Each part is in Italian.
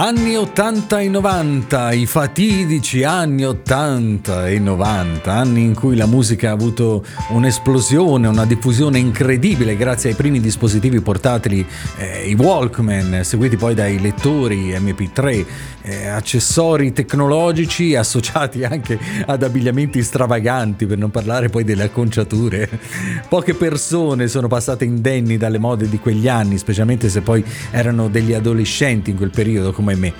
Anni 80 e 90, i fatidici anni 80 e 90, anni in cui la musica ha avuto un'esplosione, una diffusione incredibile grazie ai primi dispositivi portatili, eh, i Walkman, seguiti poi dai lettori MP3, eh, accessori tecnologici associati anche ad abbigliamenti stravaganti, per non parlare poi delle acconciature. Poche persone sono passate indenni dalle mode di quegli anni, specialmente se poi erano degli adolescenti in quel periodo come come me.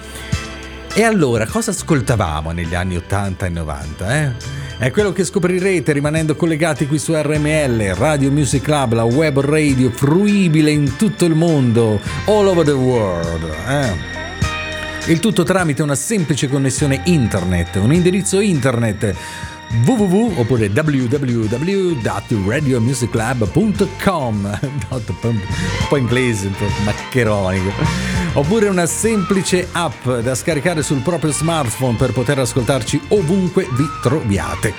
E allora, cosa ascoltavamo negli anni 80 e 90? Eh? È quello che scoprirete rimanendo collegati qui su RML, Radio Music Club, la web radio fruibile in tutto il mondo, all over the world. Eh? Il tutto tramite una semplice connessione internet, un indirizzo internet www oppure www.radiomusicclub.com un po' inglese, un po' maccheronico oppure una semplice app da scaricare sul proprio smartphone per poter ascoltarci ovunque vi troviate.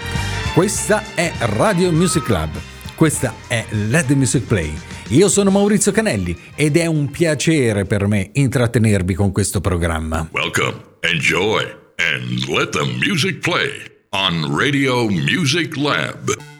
Questa è Radio Music Club, questa è Let the Music Play. Io sono Maurizio Canelli ed è un piacere per me intrattenervi con questo programma. Welcome, enjoy and let the music play on Radio Music Lab.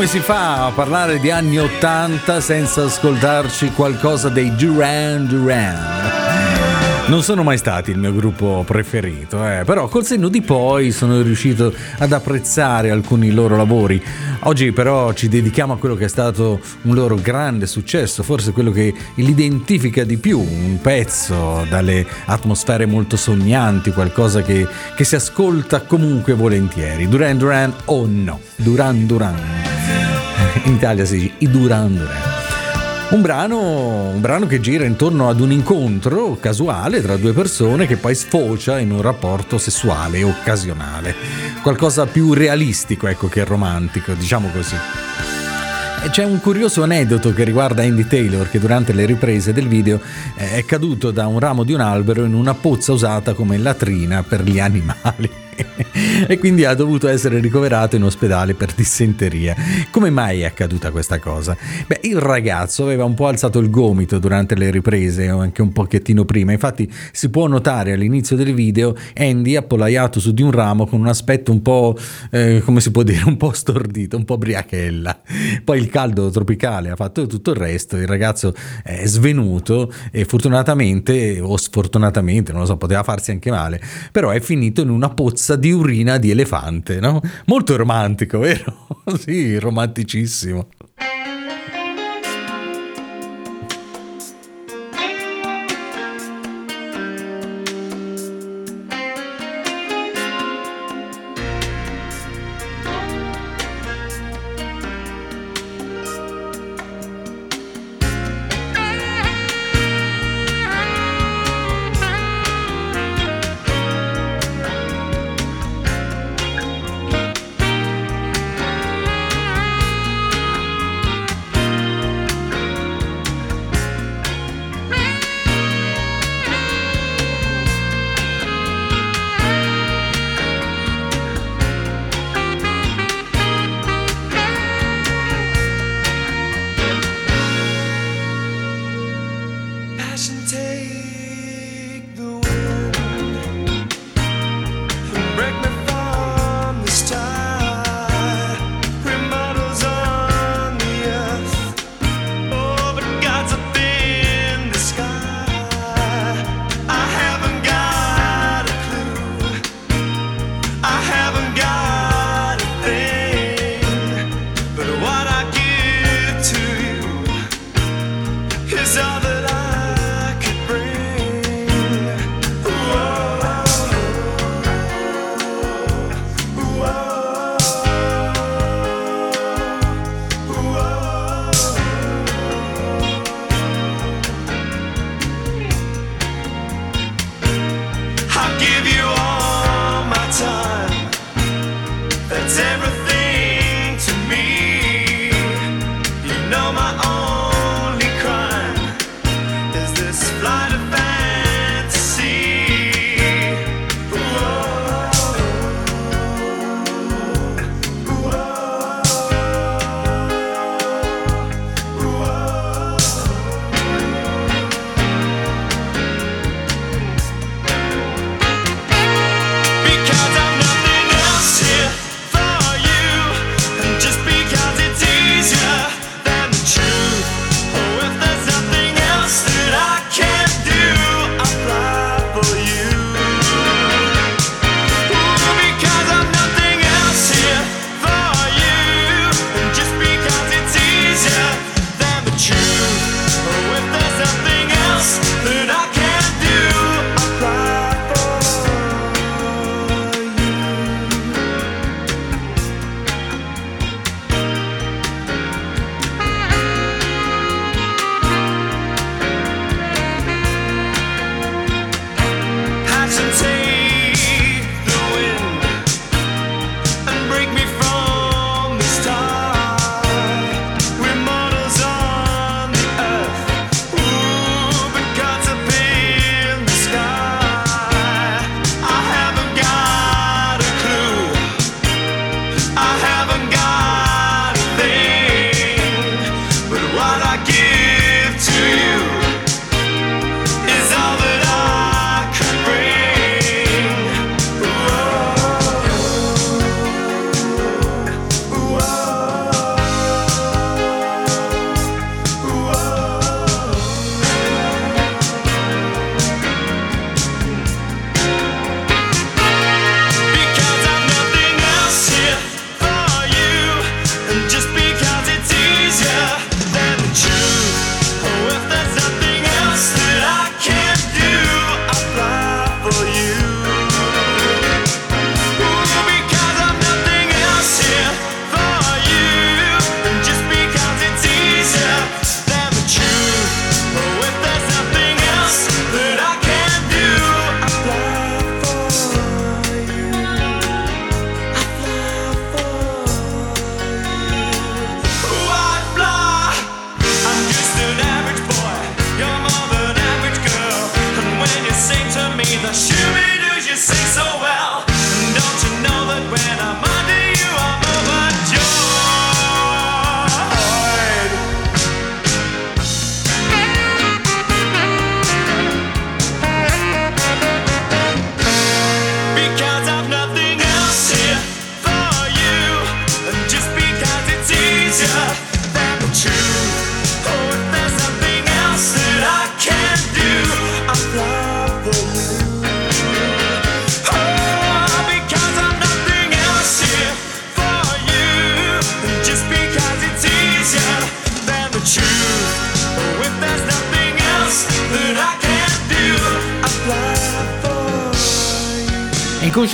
Come si fa a parlare di anni 80 senza ascoltarci qualcosa dei Duran Duran? Non sono mai stati il mio gruppo preferito, eh, però col senno di poi sono riuscito ad apprezzare alcuni loro lavori. Oggi però ci dedichiamo a quello che è stato un loro grande successo, forse quello che li identifica di più, un pezzo dalle atmosfere molto sognanti, qualcosa che, che si ascolta comunque volentieri. Duran Duran o oh no? Duran Duran. In Italia si dice i Duran Duran. Un brano, un brano, che gira intorno ad un incontro casuale tra due persone che poi sfocia in un rapporto sessuale occasionale. Qualcosa più realistico, ecco, che romantico, diciamo così. C'è un curioso aneddoto che riguarda Andy Taylor che durante le riprese del video eh, è caduto da un ramo di un albero in una pozza usata come latrina per gli animali. E quindi ha dovuto essere ricoverato in ospedale per dissenteria. Come mai è accaduta questa cosa? Beh, il ragazzo aveva un po' alzato il gomito durante le riprese o anche un pochettino prima, infatti si può notare all'inizio del video Andy appollaiato su di un ramo con un aspetto un po', eh, come si può dire, un po' stordito, un po' briachella. Poi il caldo tropicale ha fatto tutto il resto, il ragazzo è svenuto e fortunatamente o sfortunatamente, non lo so, poteva farsi anche male, però è finito in una pozza puzza di urina di elefante, no? Molto romantico, vero? sì, romanticissimo.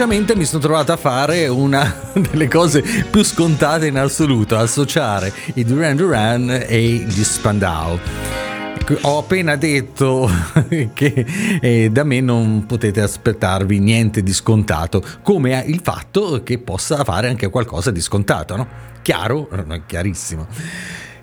Inconsciamente mi sono trovato a fare una delle cose più scontate in assoluto, associare i Duran Duran e gli Spandau ho appena detto che eh, da me non potete aspettarvi niente di scontato, come il fatto che possa fare anche qualcosa di scontato, no? Chiaro? Chiarissimo.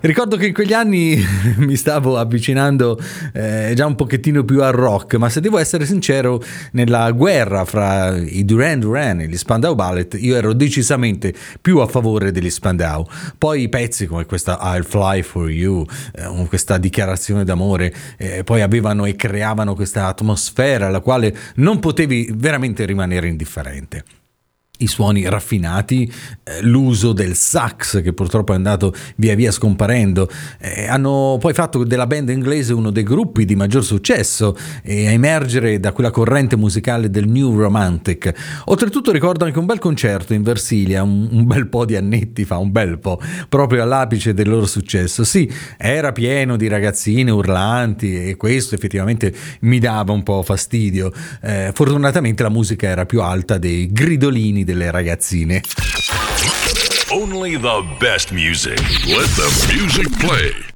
Ricordo che in quegli anni mi stavo avvicinando eh, già un pochettino più al rock, ma se devo essere sincero, nella guerra fra i Duran Duran e gli Spandau Ballet, io ero decisamente più a favore degli Spandau. Poi i pezzi come questa I'll Fly for You, eh, questa dichiarazione d'amore, eh, poi avevano e creavano questa atmosfera alla quale non potevi veramente rimanere indifferente i suoni raffinati, eh, l'uso del sax che purtroppo è andato via via scomparendo, eh, hanno poi fatto della band inglese uno dei gruppi di maggior successo e a emergere da quella corrente musicale del New Romantic. Oltretutto ricordo anche un bel concerto in Versilia, un, un bel po' di annetti fa, un bel po', proprio all'apice del loro successo. Sì, era pieno di ragazzine urlanti e questo effettivamente mi dava un po' fastidio. Eh, fortunatamente la musica era più alta dei gridolini delle ragazzine. Only the best music. Let the music play.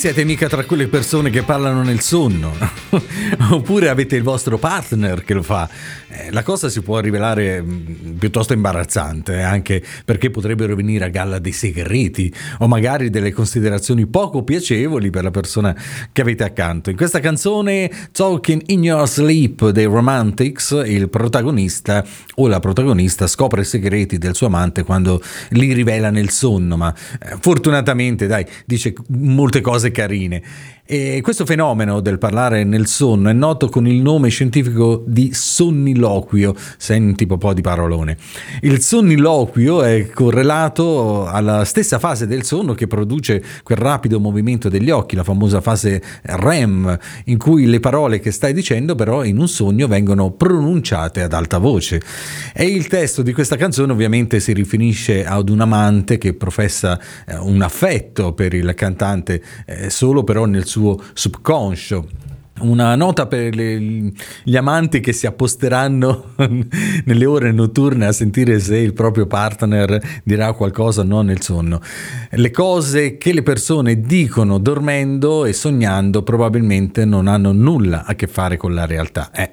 Siete mica tra quelle persone che parlano nel sonno, oppure avete il vostro partner che lo fa. Eh, la cosa si può rivelare mm, piuttosto imbarazzante, eh, anche perché potrebbero venire a galla dei segreti o magari delle considerazioni poco piacevoli per la persona che avete accanto. In questa canzone Talking in Your Sleep dei Romantics, il protagonista o la protagonista scopre i segreti del suo amante quando li rivela nel sonno, ma eh, fortunatamente, dai, dice molte cose carine. E questo fenomeno del parlare nel sonno è noto con il nome scientifico di sonniloquio, senti un po' di parolone. Il sonniloquio è correlato alla stessa fase del sonno che produce quel rapido movimento degli occhi, la famosa fase REM, in cui le parole che stai dicendo però in un sogno vengono pronunciate ad alta voce. E il testo di questa canzone ovviamente si riferisce ad un amante che professa eh, un affetto per il cantante eh, solo però nel suo suo subconscio. Una nota per le, gli amanti che si apposteranno nelle ore notturne a sentire se il proprio partner dirà qualcosa o no nel sonno. Le cose che le persone dicono dormendo e sognando probabilmente non hanno nulla a che fare con la realtà. Eh.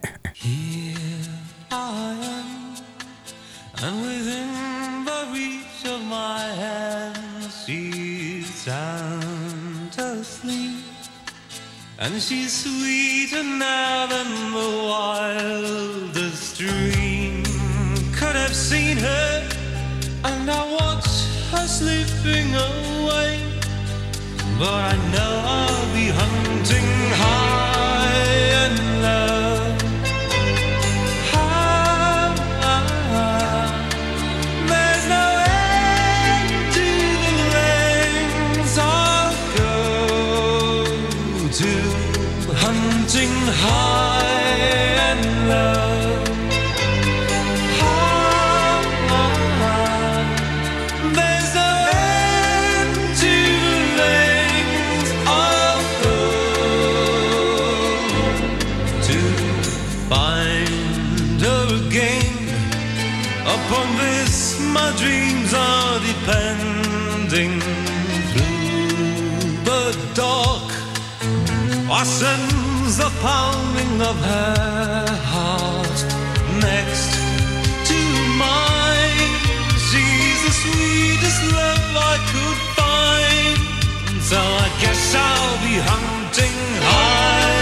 And she's sweeter now than the wildest dream could have seen her. And I watch her slipping away. But I know I'll be hunting high and low. Sends the pounding of her heart next to mine. She's the sweetest love I could find, so I guess I'll be hunting high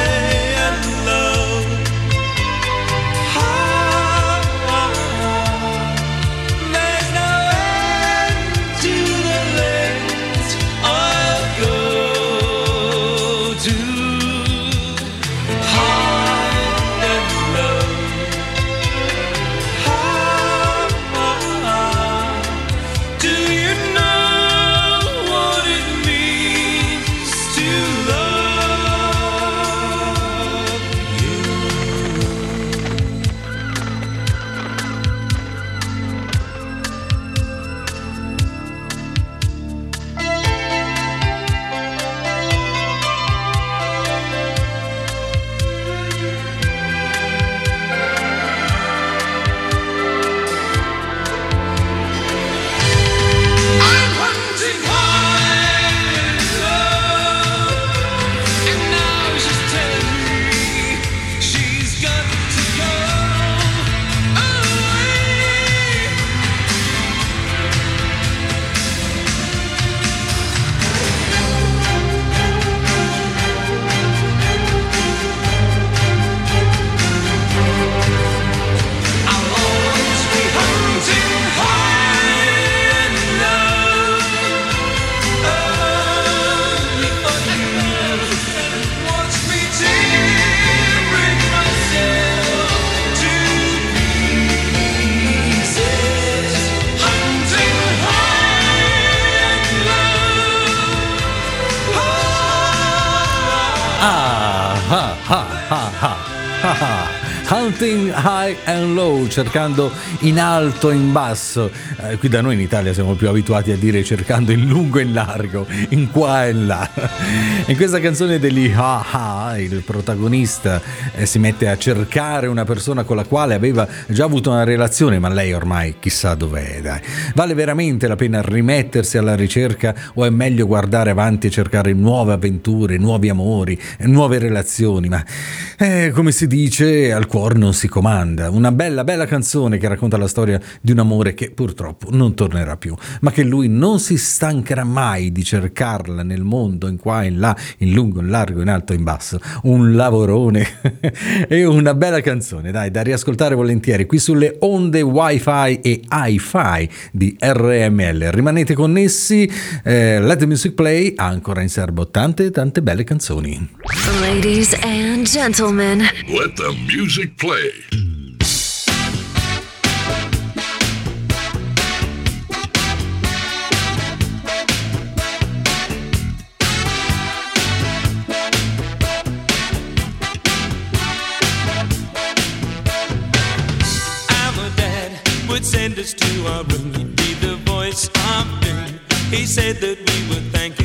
and Low, cercando in alto e in basso. Eh, qui da noi in Italia siamo più abituati a dire cercando in lungo e in largo, in qua e in là. In questa canzone degli Ha Ha, il protagonista eh, si mette a cercare una persona con la quale aveva già avuto una relazione, ma lei ormai chissà dov'è. Dai. Vale veramente la pena rimettersi alla ricerca o è meglio guardare avanti e cercare nuove avventure, nuovi amori, nuove relazioni? Ma eh, come si dice, al cuore non si comanda. Una bella, bella canzone che racconta la storia di un amore che purtroppo non tornerà più, ma che lui non si stancherà mai di cercarla nel mondo, in qua, in là, in lungo, in largo, in alto, in basso. Un lavorone e una bella canzone, dai, da riascoltare volentieri qui sulle onde wifi e hi-fi di RML. Rimanete connessi, eh, Let the Music Play ha ancora in serbo tante, tante belle canzoni. Ladies and gentlemen, Let the music play. Send us to our room. He'd be the voice of doom. He said that we would thank him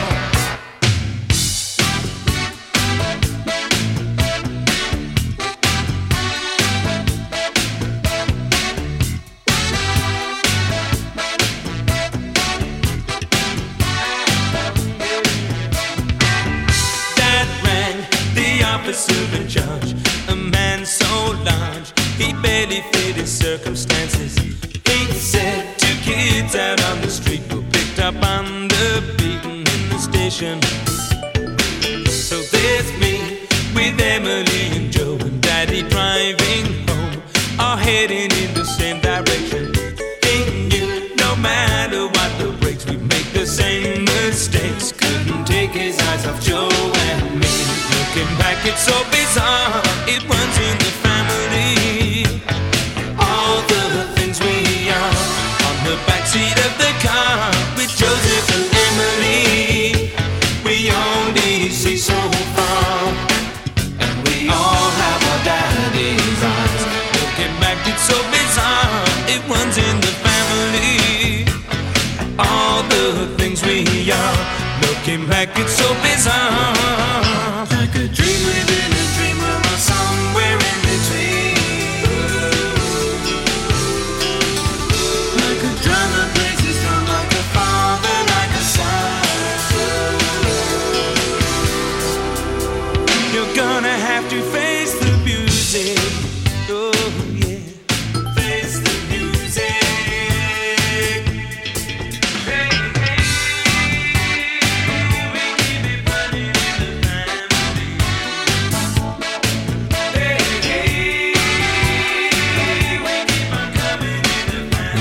it's so bizarre. It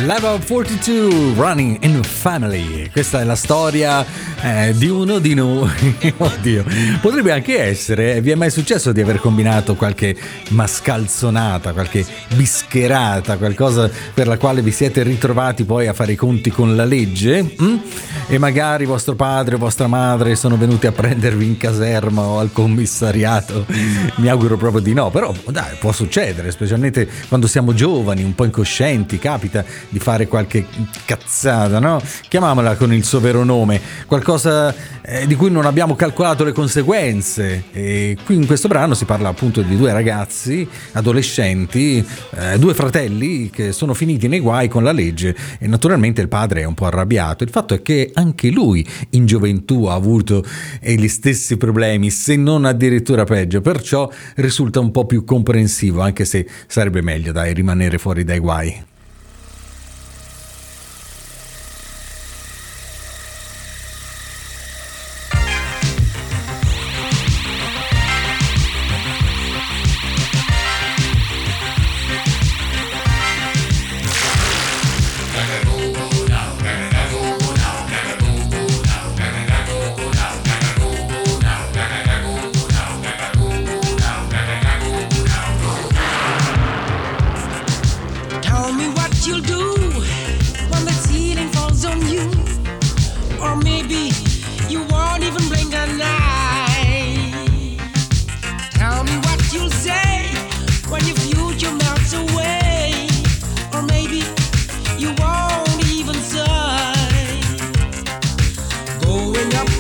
Level 42 Running in Family. Questa è la storia eh, di uno di noi. Oddio, potrebbe anche essere. Vi è mai successo di aver combinato qualche mascalzonata, qualche bischerata, qualcosa per la quale vi siete ritrovati poi a fare i conti con la legge? Mm? E magari vostro padre o vostra madre sono venuti a prendervi in caserma o al commissariato? Mi auguro proprio di no, però dai, può succedere, specialmente quando siamo giovani, un po' incoscienti, capita di fare qualche cazzata, no? Chiamiamola con il suo vero nome, qualcosa eh, di cui non abbiamo calcolato le conseguenze. E qui in questo brano si parla appunto di due ragazzi, adolescenti, eh, due fratelli che sono finiti nei guai con la legge e naturalmente il padre è un po' arrabbiato. Il fatto è che anche lui in gioventù ha avuto eh, gli stessi problemi, se non addirittura peggio, perciò risulta un po' più comprensivo, anche se sarebbe meglio dai rimanere fuori dai guai.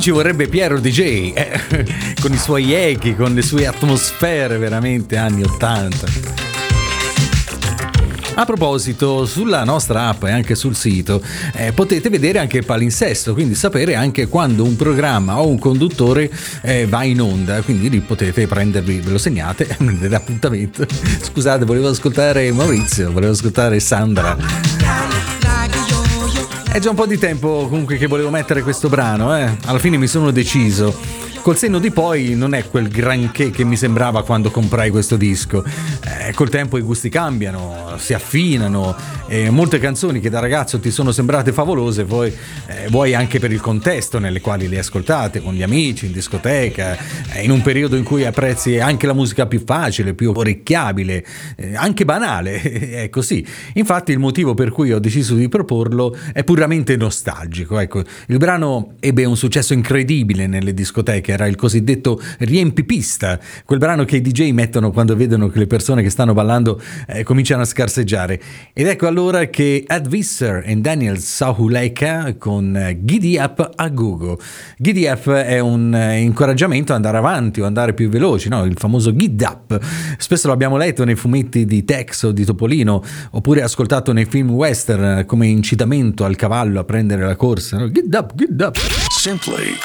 ci vorrebbe Piero DJ, eh, con i suoi echi, con le sue atmosfere veramente anni 80. A proposito, sulla nostra app e anche sul sito eh, potete vedere anche il palinsesto, quindi sapere anche quando un programma o un conduttore eh, va in onda, quindi lì potete prendervi, ve lo segnate, prendete appuntamento. Scusate, volevo ascoltare Maurizio, volevo ascoltare Sandra. È già un po' di tempo comunque che volevo mettere questo brano, eh. Alla fine mi sono deciso. Col senno di poi non è quel granché che mi sembrava quando comprai questo disco. Eh, col tempo i gusti cambiano, si affinano e molte canzoni che da ragazzo ti sono sembrate favolose, poi eh, vuoi anche per il contesto nelle quali le ascoltate, con gli amici, in discoteca, eh, in un periodo in cui apprezzi anche la musica più facile, più orecchiabile, eh, anche banale, è così. Infatti il motivo per cui ho deciso di proporlo è puramente nostalgico. Ecco, il brano ebbe un successo incredibile nelle discoteche che era il cosiddetto riempipista, quel brano che i DJ mettono quando vedono che le persone che stanno ballando eh, cominciano a scarseggiare. Ed ecco allora che Ed Visser e Daniel Sahuleka con eh, Giddy Up a Google. Giddy Up è un eh, incoraggiamento ad andare avanti o andare più veloci, no? il famoso Gid Up. Spesso l'abbiamo letto nei fumetti di Tex o di Topolino, oppure ascoltato nei film western come incitamento al cavallo a prendere la corsa. No? Gid Up, Gid Up. Simply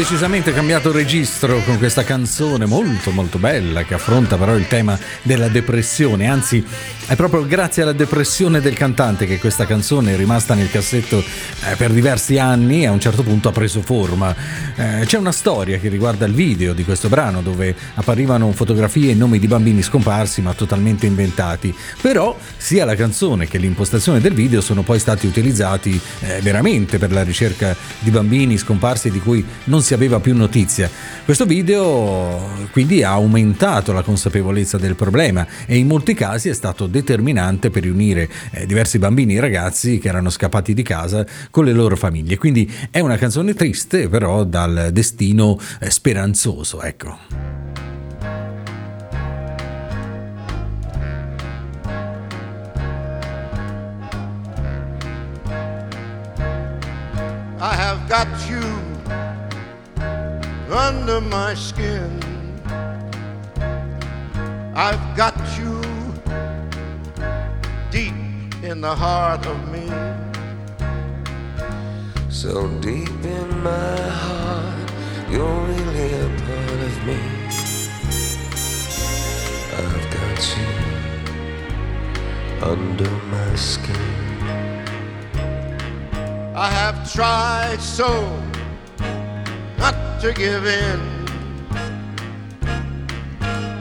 decisamente cambiato registro con questa canzone molto molto bella che affronta però il tema della depressione, anzi è proprio grazie alla depressione del cantante che questa canzone è rimasta nel cassetto eh, per diversi anni a un certo punto ha preso forma. Eh, c'è una storia che riguarda il video di questo brano dove apparivano fotografie e nomi di bambini scomparsi ma totalmente inventati, però sia la canzone che l'impostazione del video sono poi stati utilizzati eh, veramente per la ricerca di bambini scomparsi di cui non si aveva più notizia. Questo video quindi ha aumentato la consapevolezza del problema e in molti casi è stato determinante per riunire eh, diversi bambini e ragazzi che erano scappati di casa con le loro famiglie. Quindi è una canzone triste però dal destino eh, speranzoso, ecco. I have got you under my skin. I've got you deep in the heart of me. So deep in my heart, you're really a part of me. I've got you under my skin. I have tried so not to give in.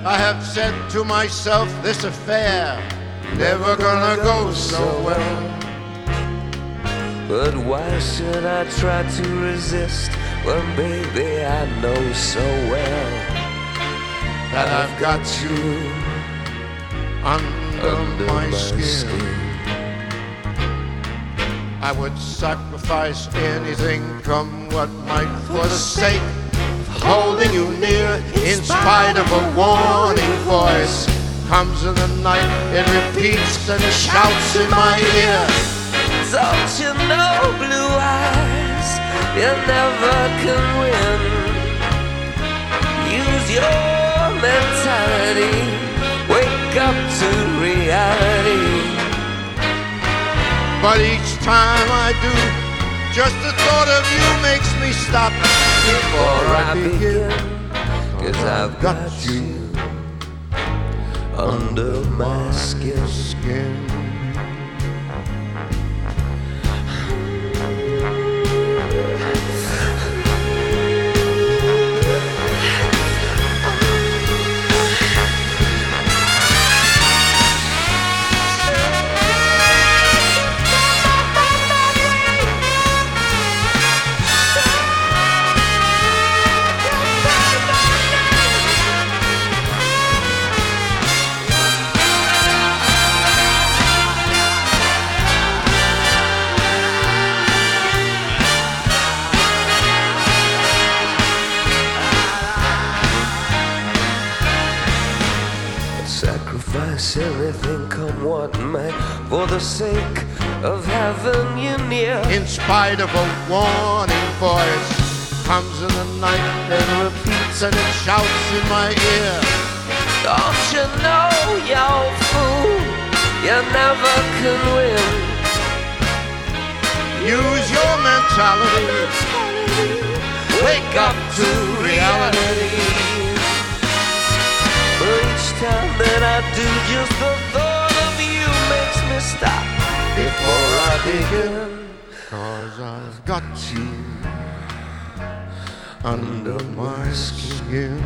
I have said to myself, this affair never gonna go so well. But why should I try to resist when, baby, I know so well that I've got you under, under my, my skin. skin? I would sacrifice anything, come what might, for the sake of holding you near. In spite of a warning voice, comes in the night, it repeats and shouts in my ear. Don't you know, blue eyes, you never can win. Use your mentality, wake up to reality. But each time I do, just the thought of you makes me stop before I begin. Cause I've got you under my skin. What may, for the sake of having you near. In spite of a warning voice, comes in the night and repeats and it shouts in my ear. Don't you know, you fool, you never can win. Use your mentality. Wake up to reality. For each time that I do, just the thought of you stop before I begin. Cause I've got you under my skin.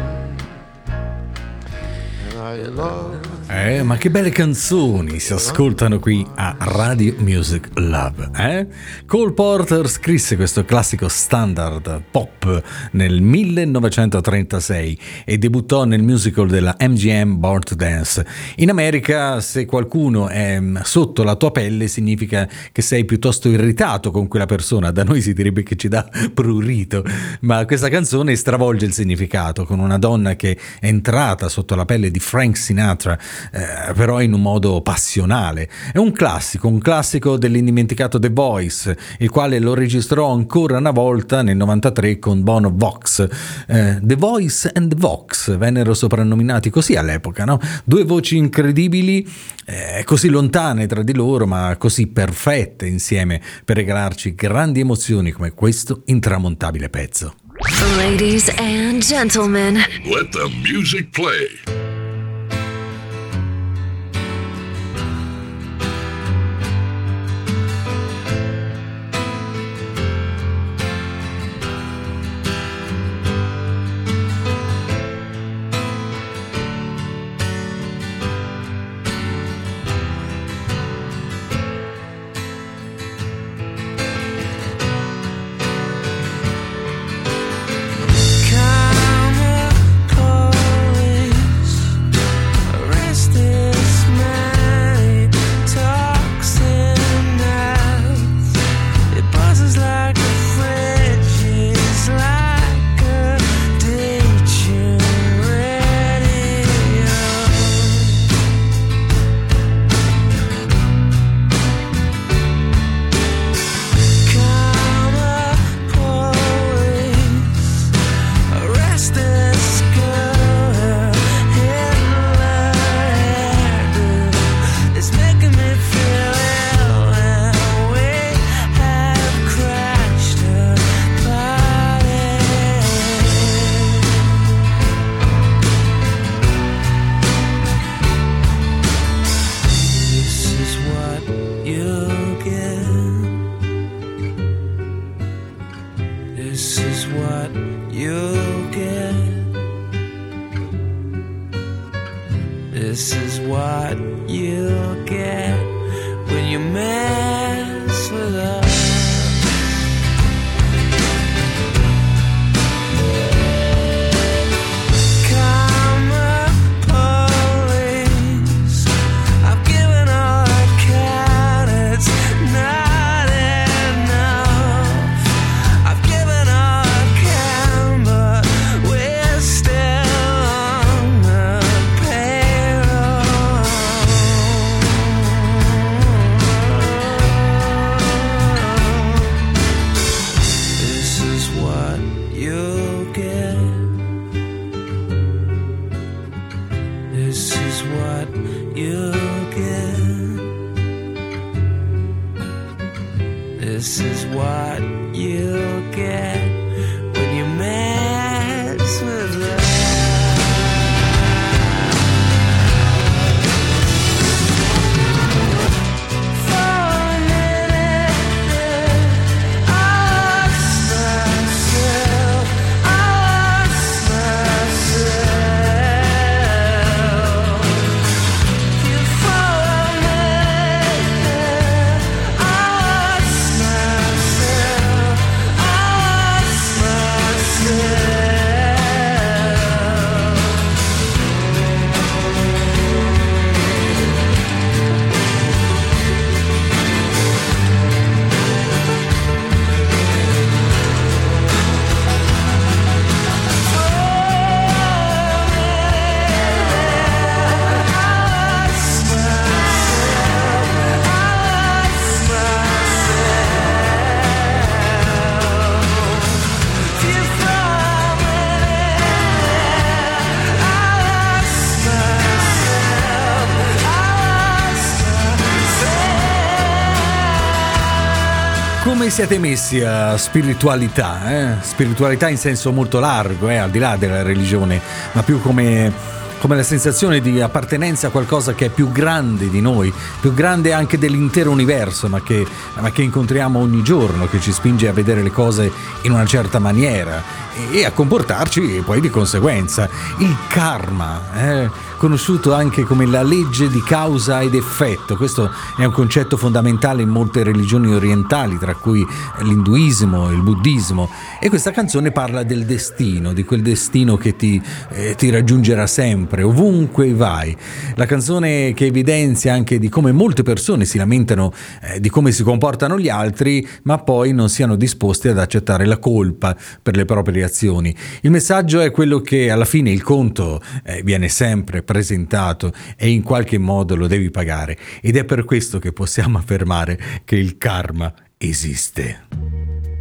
Love Eh, ma che belle canzoni si ascoltano qui a Radio Music Lab, eh? Cole Porter scrisse questo classico standard pop nel 1936 e debuttò nel musical della MGM Born to Dance. In America, se qualcuno è mm, sotto la tua pelle, significa che sei piuttosto irritato con quella persona. Da noi si direbbe che ci dà prurito, ma questa canzone stravolge il significato con una donna che è entrata sotto la pelle di Frank Sinatra eh, però in un modo passionale. È un classico, un classico dell'indimenticato The Voice, il quale lo registrò ancora una volta nel 93 con Bono Vox. Eh, the Voice and the Vox vennero soprannominati così all'epoca, no? Due voci incredibili, eh, così lontane tra di loro, ma così perfette insieme per regalarci grandi emozioni come questo intramontabile pezzo. Ladies and gentlemen, Let the music play. Siete messi a spiritualità? eh? Spiritualità in senso molto largo, eh, al di là della religione, ma più come, come la sensazione di appartenenza a qualcosa che è più grande di noi, più grande anche dell'intero universo, ma che, ma che incontriamo ogni giorno, che ci spinge a vedere le cose in una certa maniera e, a comportarci poi di conseguenza. Il karma, eh? conosciuto anche come la legge di causa ed effetto. Questo è un concetto fondamentale in molte religioni orientali, tra cui l'induismo e il buddismo. E questa canzone parla del destino, di quel destino che ti, eh, ti raggiungerà sempre, ovunque vai. La canzone che evidenzia anche di come molte persone si lamentano eh, di come si comportano gli altri, ma poi non siano disposti ad accettare la colpa per le proprie azioni. Il messaggio è quello che alla fine il conto eh, viene sempre presentato e in qualche modo lo devi pagare ed è per questo che possiamo affermare che il karma esiste.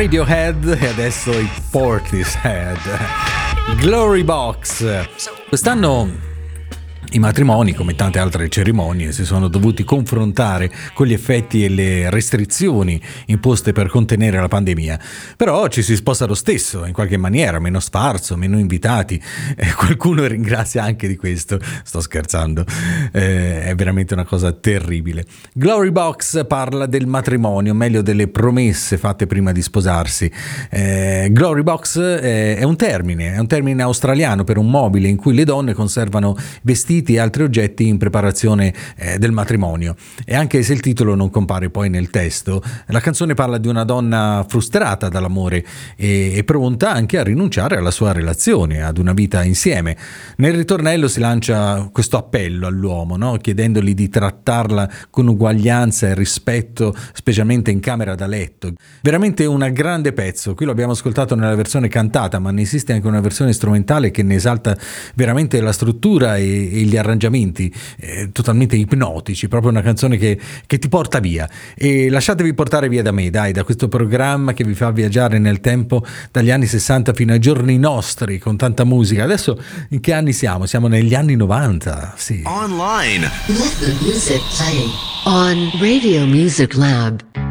Radiohead e adesso i Portishead. Glory Box. Quest'anno i matrimoni, come tante altre cerimonie, si sono dovuti confrontare con gli effetti e le restrizioni imposte per contenere la pandemia. Però ci si sposa lo stesso, in qualche maniera, meno sfarzo, meno invitati. Eh, qualcuno ringrazia anche di questo. Sto scherzando. Eh, è veramente una cosa terribile. Glory Box parla del matrimonio, meglio delle promesse fatte prima di sposarsi. Eh, Glory Box eh, è un termine, è un termine australiano per un mobile in cui le donne conservano vestiti vestiti e altri oggetti in preparazione eh, del matrimonio. E anche se il titolo non compare poi nel testo, la canzone parla di una donna frustrata dall'amore e, e pronta anche a rinunciare alla sua relazione, ad una vita insieme. Nel ritornello si lancia questo appello all'uomo, no? chiedendogli di trattarla con uguaglianza e rispetto, specialmente in camera da letto. Veramente un grande pezzo, qui lo abbiamo ascoltato nella versione cantata, ma ne esiste anche una versione strumentale che ne esalta veramente la struttura e, e gli arrangiamenti eh, totalmente ipnotici, proprio una canzone che, che, ti porta via. E lasciatevi portare via da me, dai, da questo programma che vi fa viaggiare nel tempo dagli anni 60 fino ai giorni nostri con tanta musica. Adesso in che anni siamo? Siamo negli anni 90, sì. Online. Let the music play on Radio Music Lab.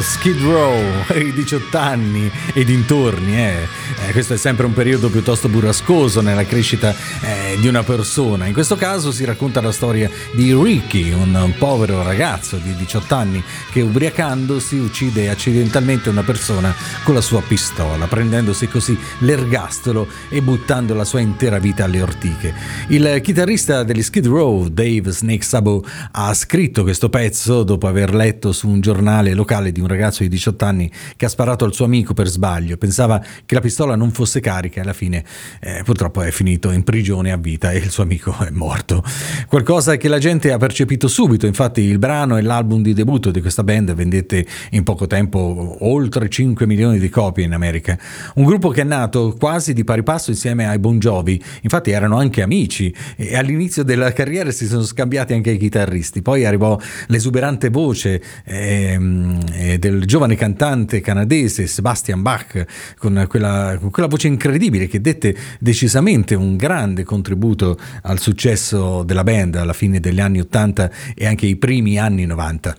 Skid Row, i 18 anni e dintorni. Eh. Eh, questo è sempre un periodo piuttosto burrascoso nella crescita eh, di una persona. In questo caso si racconta la storia di Ricky, un, povero ragazzo di 18 anni che ubriacandosi uccide accidentalmente una persona con la sua pistola, prendendosi così l'ergastolo e buttando la sua intera vita alle ortiche. Il chitarrista degli Skid Row, Dave Snake Sabo, ha scritto questo pezzo dopo aver letto su un giornale locale di un ragazzo di 18 anni che ha sparato al suo amico per sbaglio. Pensava che la pistola non fosse carica e alla fine eh, purtroppo è finito in prigione a vita e il suo amico è morto. Qualcosa che la gente ha percepito subito, infatti il brano e l'album di debutto di questa band vendette in poco tempo oltre 5 milioni di copie in America. Un gruppo che è nato quasi di pari passo insieme ai Bon Jovi, infatti erano anche amici e all'inizio della carriera si sono scambiati anche i chitarristi, poi arrivò l'esuberante voce ehm, eh, del giovane cantante canadese Sebastian Bach con quella, con quella voce incredibile che dette decisamente un grande contributo al successo della band alla fine degli anni 80 e anche i primi anni 90.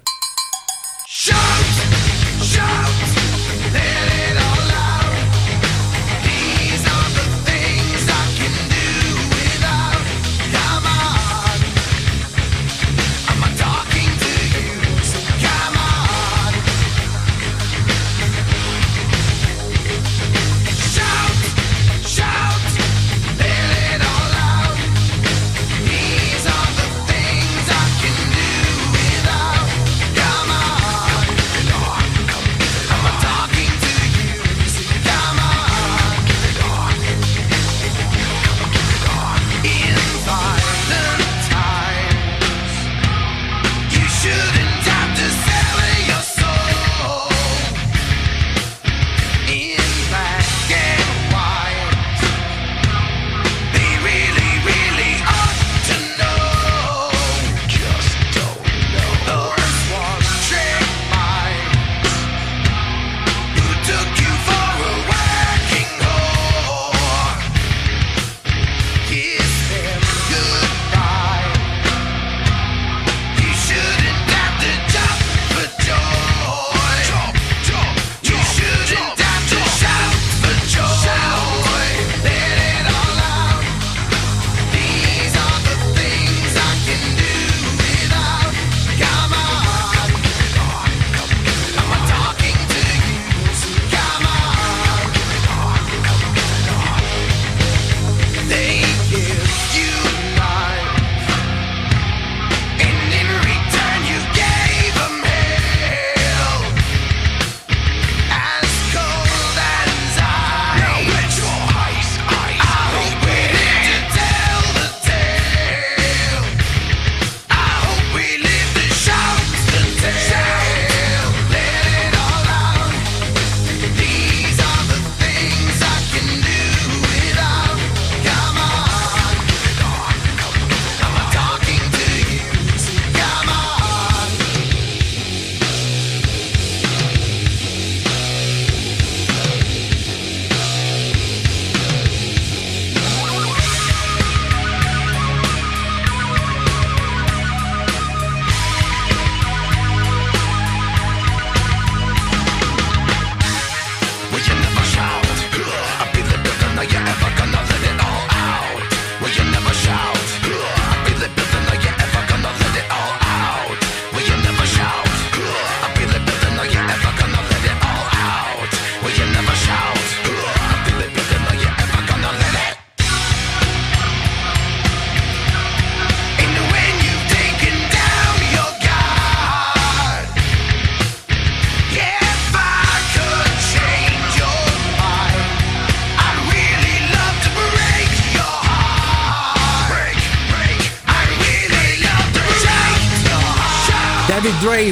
Shout,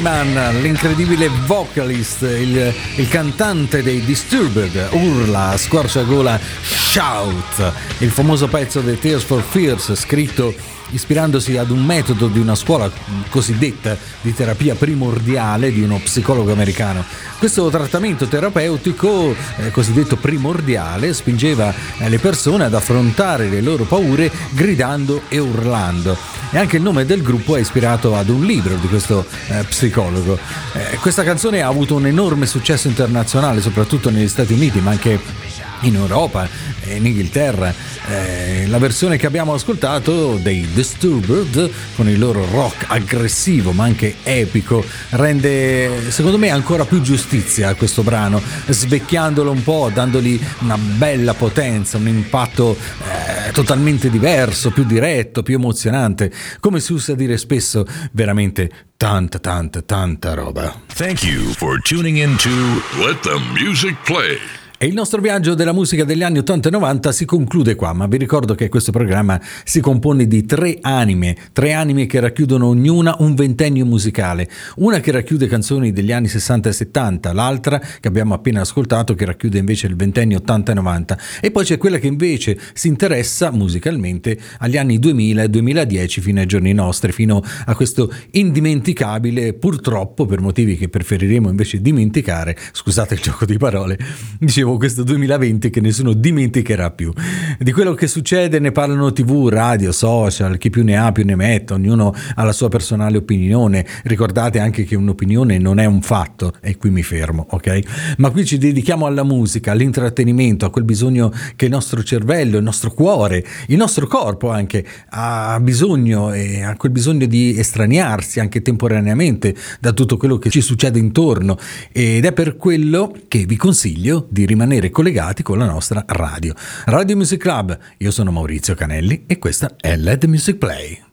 Drayman, l'incredibile vocalist, il, il cantante dei Disturbed, urla a squarciagola Shout, il famoso pezzo dei Tears for Fears scritto ispirandosi ad un metodo di una scuola cosiddetta di terapia primordiale di uno psicologo americano. Questo trattamento terapeutico eh, cosiddetto primordiale spingeva eh, le persone ad affrontare le loro paure gridando e urlando. E anche il nome del gruppo è ispirato ad un libro di questo eh, psicologo. Eh, questa canzone ha avuto un enorme successo internazionale, soprattutto negli Stati Uniti, ma anche in Europa e in Inghilterra. Eh, la versione che abbiamo ascoltato dei Disturbed con il loro rock aggressivo ma anche epico rende secondo me ancora più giustizia a questo brano, svecchiandolo un po', dandogli una bella potenza, un impatto eh, totalmente diverso, più diretto, più emozionante, come si usa dire spesso, veramente tanta tanta tanta roba. Thank you for tuning in to Let the Music Play. E il nostro viaggio della musica degli anni 80 e 90 si conclude qua, ma vi ricordo che questo programma si compone di tre anime, tre anime che racchiudono ognuna un ventennio musicale, una che racchiude canzoni degli anni 60 e 70, l'altra che abbiamo appena ascoltato che racchiude invece il ventennio 80 e 90 e poi c'è quella che invece si interessa musicalmente agli anni 2000 e 2010 fino ai giorni nostri, fino a questo indimenticabile, purtroppo per motivi che preferiremo invece dimenticare, scusate il gioco di parole, dicevo questo 2020 che nessuno dimenticherà più. Di quello che succede ne parlano tv, radio, social, chi più ne ha più ne mette, ognuno ha la sua personale opinione. Ricordate anche che un'opinione non è un fatto, e qui mi fermo, ok? Ma qui ci dedichiamo alla musica, all'intrattenimento, a quel bisogno che il nostro cervello, il nostro cuore, il nostro corpo anche ha bisogno e ha quel bisogno di estraniarsi anche temporaneamente da tutto quello che ci succede intorno ed è per quello che vi consiglio di rimanere collegati con la nostra radio. Radio Music Club, io sono Maurizio Canelli e questa è Let the Music Play.